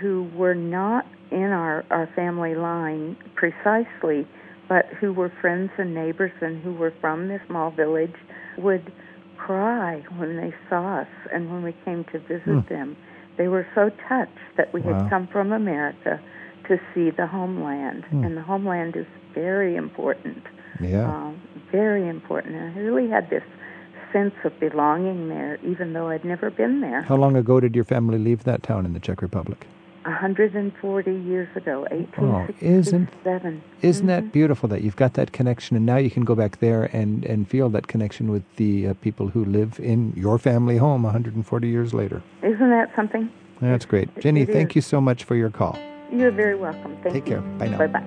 who were not in our our family line precisely, but who were friends and neighbors and who were from this small village would cry when they saw us and when we came to visit hmm. them. They were so touched that we Wow. had come from America to see the homeland, Hmm. and the homeland is very important, Yeah. um, very important. And I really had this sense of belonging there, even though I'd never been there. How long ago did your family leave that town in the Czech Republic? 140 years ago, Oh, isn't 1867. Isn't that beautiful that you've got that connection and now you can go back there and, and feel that connection with the uh, people who live in your family home 140 years later? Isn't that something? That's great. Jenny, thank you so much for your call. You're very welcome. Thank Take you. care. Bye now. Bye bye.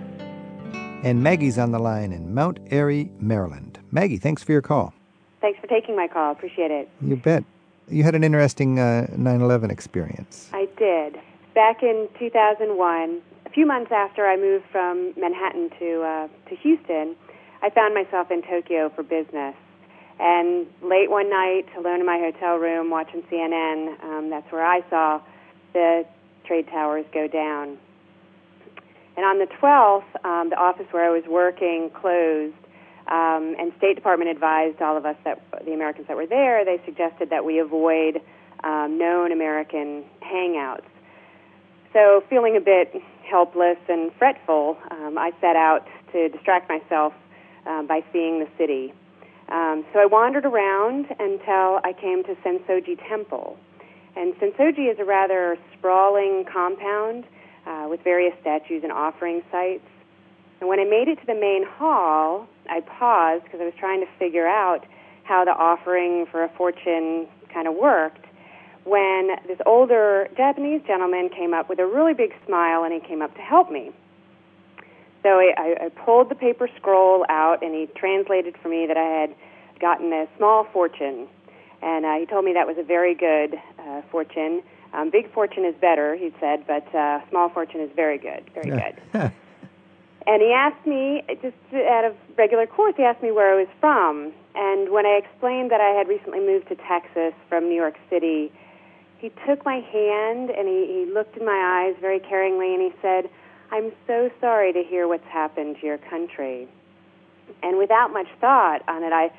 And Maggie's on the line in Mount Airy, Maryland. Maggie, thanks for your call. Thanks for taking my call. Appreciate it. You bet. You had an interesting uh, 9 11 experience. I did. Back in 2001, a few months after I moved from Manhattan to uh, to Houston, I found myself in Tokyo for business. And late one night, alone in my hotel room watching CNN, um, that's where I saw the trade towers go down. And on the 12th, um, the office where I was working closed, um, and State Department advised all of us that the Americans that were there, they suggested that we avoid um, known American hangouts. So, feeling a bit helpless and fretful, um, I set out to distract myself um, by seeing the city. Um, so I wandered around until I came to Sensoji Temple. And Sensoji is a rather sprawling compound uh, with various statues and offering sites. And when I made it to the main hall, I paused because I was trying to figure out how the offering for a fortune kind of worked. When this older Japanese gentleman came up with a really big smile and he came up to help me. So I, I, pulled the paper scroll out and he translated for me that I had gotten a small fortune. And uh, he told me that was a very good uh, fortune. Um, big fortune is better, he said, but uh, small fortune is very good, very good. And he asked me, just out of regular course, he asked me where I was from. And when I explained that I had recently moved to Texas from New York City, he took my hand and he, he looked in my eyes very caringly and he said, I'm so sorry to hear what's happened to your country. And without much thought on it, I,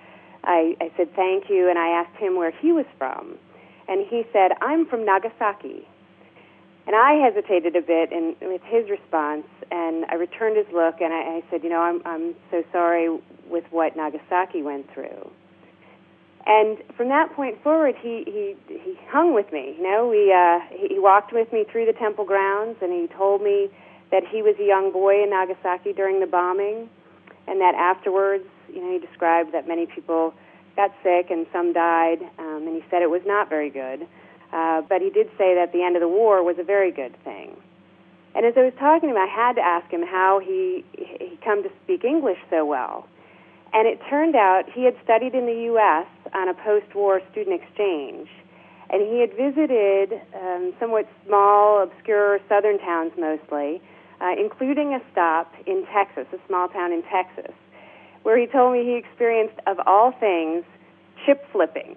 I, I said thank you and I asked him where he was from. And he said, I'm from Nagasaki. And I hesitated a bit in, with his response, and I returned his look, and I, I said, "You know, I'm I'm so sorry with what Nagasaki went through." And from that point forward, he he he hung with me. You know, we uh, he, he walked with me through the temple grounds, and he told me that he was a young boy in Nagasaki during the bombing, and that afterwards, you know, he described that many people got sick and some died, um, and he said it was not very good. Uh, but he did say that the end of the war was a very good thing. And as I was talking to him, I had to ask him how he he come to speak English so well. And it turned out he had studied in the U.S. on a post-war student exchange, and he had visited um, somewhat small, obscure southern towns mostly, uh, including a stop in Texas, a small town in Texas, where he told me he experienced, of all things, chip flipping.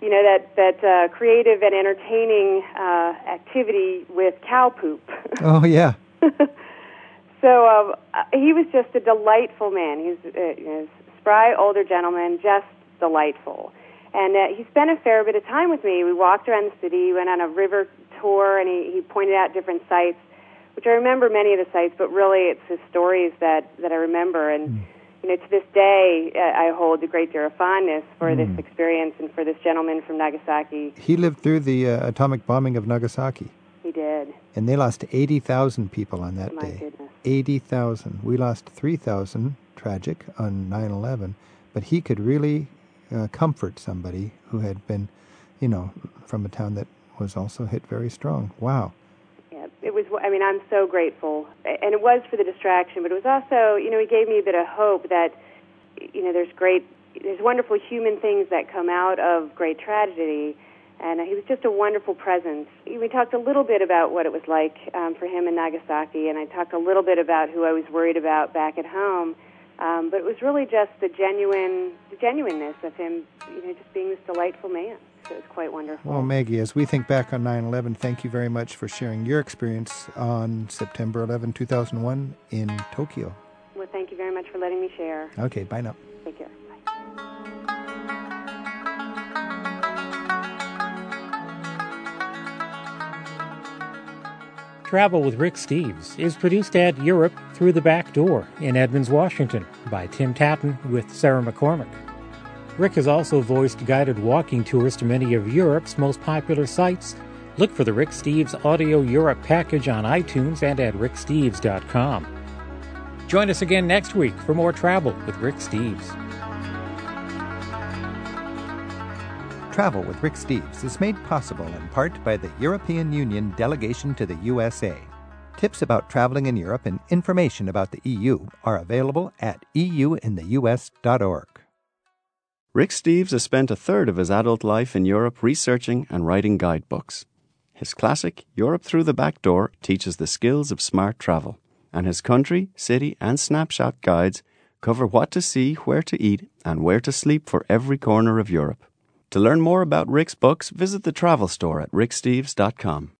You know that that uh, creative and entertaining uh, activity with cow poop. Oh, yeah. So um, uh, he was just a delightful man. He's was uh, you know, spry older gentleman, just delightful. And uh, he spent a fair bit of time with me. We walked around the city, went on a river tour, and he, he pointed out different sites, which I remember many of the sites, but really it's his stories that, that I remember. And, you know, to this day, uh, I hold a great deal of fondness for this experience and for this gentleman from Nagasaki. He lived through the uh, atomic bombing of Nagasaki, He did. and they lost 80,000 people on that My day. goodness. 80,000. We lost 3,000, tragic, on 9 11. But he could really uh, comfort somebody who had been, you know, from a town that was also hit very strong. Wow. I mean, I'm so grateful, and it was for the distraction, but it was also, you know, he gave me a bit of hope that, you know, there's great, there's wonderful human things that come out of great tragedy, and he was just a wonderful presence. We talked a little bit about what it was like um, for him in Nagasaki, and I talked a little bit about who I was worried about back at home. Um, but it was really just the genuine, the genuineness of him, you know, just being this delightful man. So it was quite wonderful. Well, Maggie, as we think back on 9 11, thank you very much for sharing your experience on September 11, 2001 in Tokyo. well, thank you very much for letting me share. Okay, bye now. Take care. Bye. Travel with Rick Steves is produced at Europe Through the Back Door in Edmonds, Washington by Tim Tattan with Sarah McCormick. Rick has also voiced guided walking tours to many of Europe's most popular sites. Look for the Rick Steves Audio Europe package on iTunes and at ricksteves.com. Join us again next week for more travel with Rick Steves. Travel with Rick Steves is made possible in part by the European Union delegation to the USA. Tips about traveling in Europe and information about the EU are available at euintheus.org. Rick Steves has spent a third of his adult life in Europe researching and writing guidebooks. His classic, Europe Through the Back Door, teaches the skills of smart travel, and his country, city, and snapshot guides cover what to see, where to eat, and where to sleep for every corner of Europe. To learn more about Rick's books, visit the travel store at ricksteves.com.